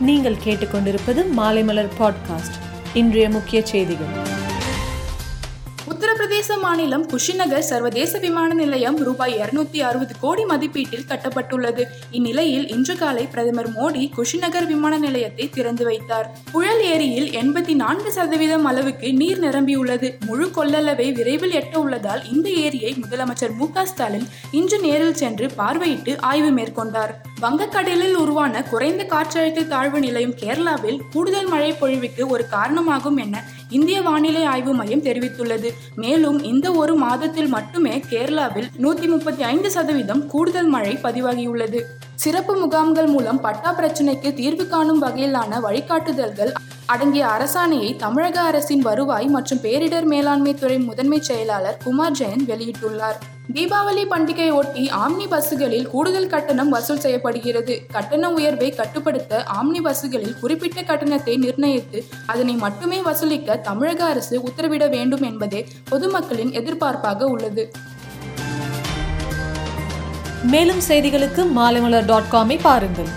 நீங்கள் கேட்டுக்கொண்டிருப்பது மாலைமலர் பாட்காஸ்ட் இன்றைய முக்கிய செய்திகள். உத்தரப்பிரதேச மாநிலம் குஷிநகர் சர்வதேச விமான நிலையம் ரூபாய் இருநூத்தி அறுபது கோடி மதிப்பீட்டில் கட்டப்பட்டுள்ளது. இந்நிலையில் இன்று காலை பிரதமர் மோடி குஷிநகர் விமான நிலையத்தை திறந்து வைத்தார். புழல் ஏரியில் எண்பத்தி நான்கு சதவீதம் அளவுக்கு நீர் நிரம்பியுள்ளது. முழு கொள்ளளவை விரைவில் எட்ட உள்ளதால் இந்த ஏரியை முதலமைச்சர் மு ஸ்டாலின் இன்று நேரில் சென்று பார்வையிட்டு ஆய்வு மேற்கொண்டார். வங்கக்கடலில் உருவான குறைந்த காற்றழுத்த தாழ்வு நிலையம் கேரளாவில் கூடுதல் மழை பொழிவுக்கு ஒரு காரணமாகும் என இந்திய வானிலை ஆய்வு மையம் தெரிவித்துள்ளது. மேலும் இந்த ஒரு மாதத்தில் மட்டுமே கேரளாவில் நூத்தி முப்பத்தி ஐந்து சதவீதம் கூடுதல் மழை பதிவாகியுள்ளது. சிறப்பு முகாம்கள் மூலம் பட்டா பிரச்சினைக்கு தீர்வு காணும் வகையிலான வழிகாட்டுதல்கள் அடங்கிய அரசாணையை தமிழக அரசின் வருவாய் மற்றும் பேரிடர் மேலாண்மை துறை முதன்மை செயலாளர் குமார் ஜெயன் வெளியிட்டுள்ளார். தீபாவளி பண்டிகை ஒட்டி ஆம்னி பஸ்ஸுகளில் கூடுதல் கட்டணம் வசூல் செய்யப்படுகிறது. கட்டண உயர்வை கட்டுப்படுத்த ஆம்னி பஸ்ஸுகளில் குறிப்பிட்ட கட்டணத்தை நிர்ணயித்து அதனை மட்டுமே வசூலிக்க தமிழக அரசு உத்தரவிட வேண்டும் என்பதே பொதுமக்களின் எதிர்பார்ப்பாக உள்ளது. மேலும் செய்திகளுக்கு மாலைமலர் டாட் காமை பாருங்கள்.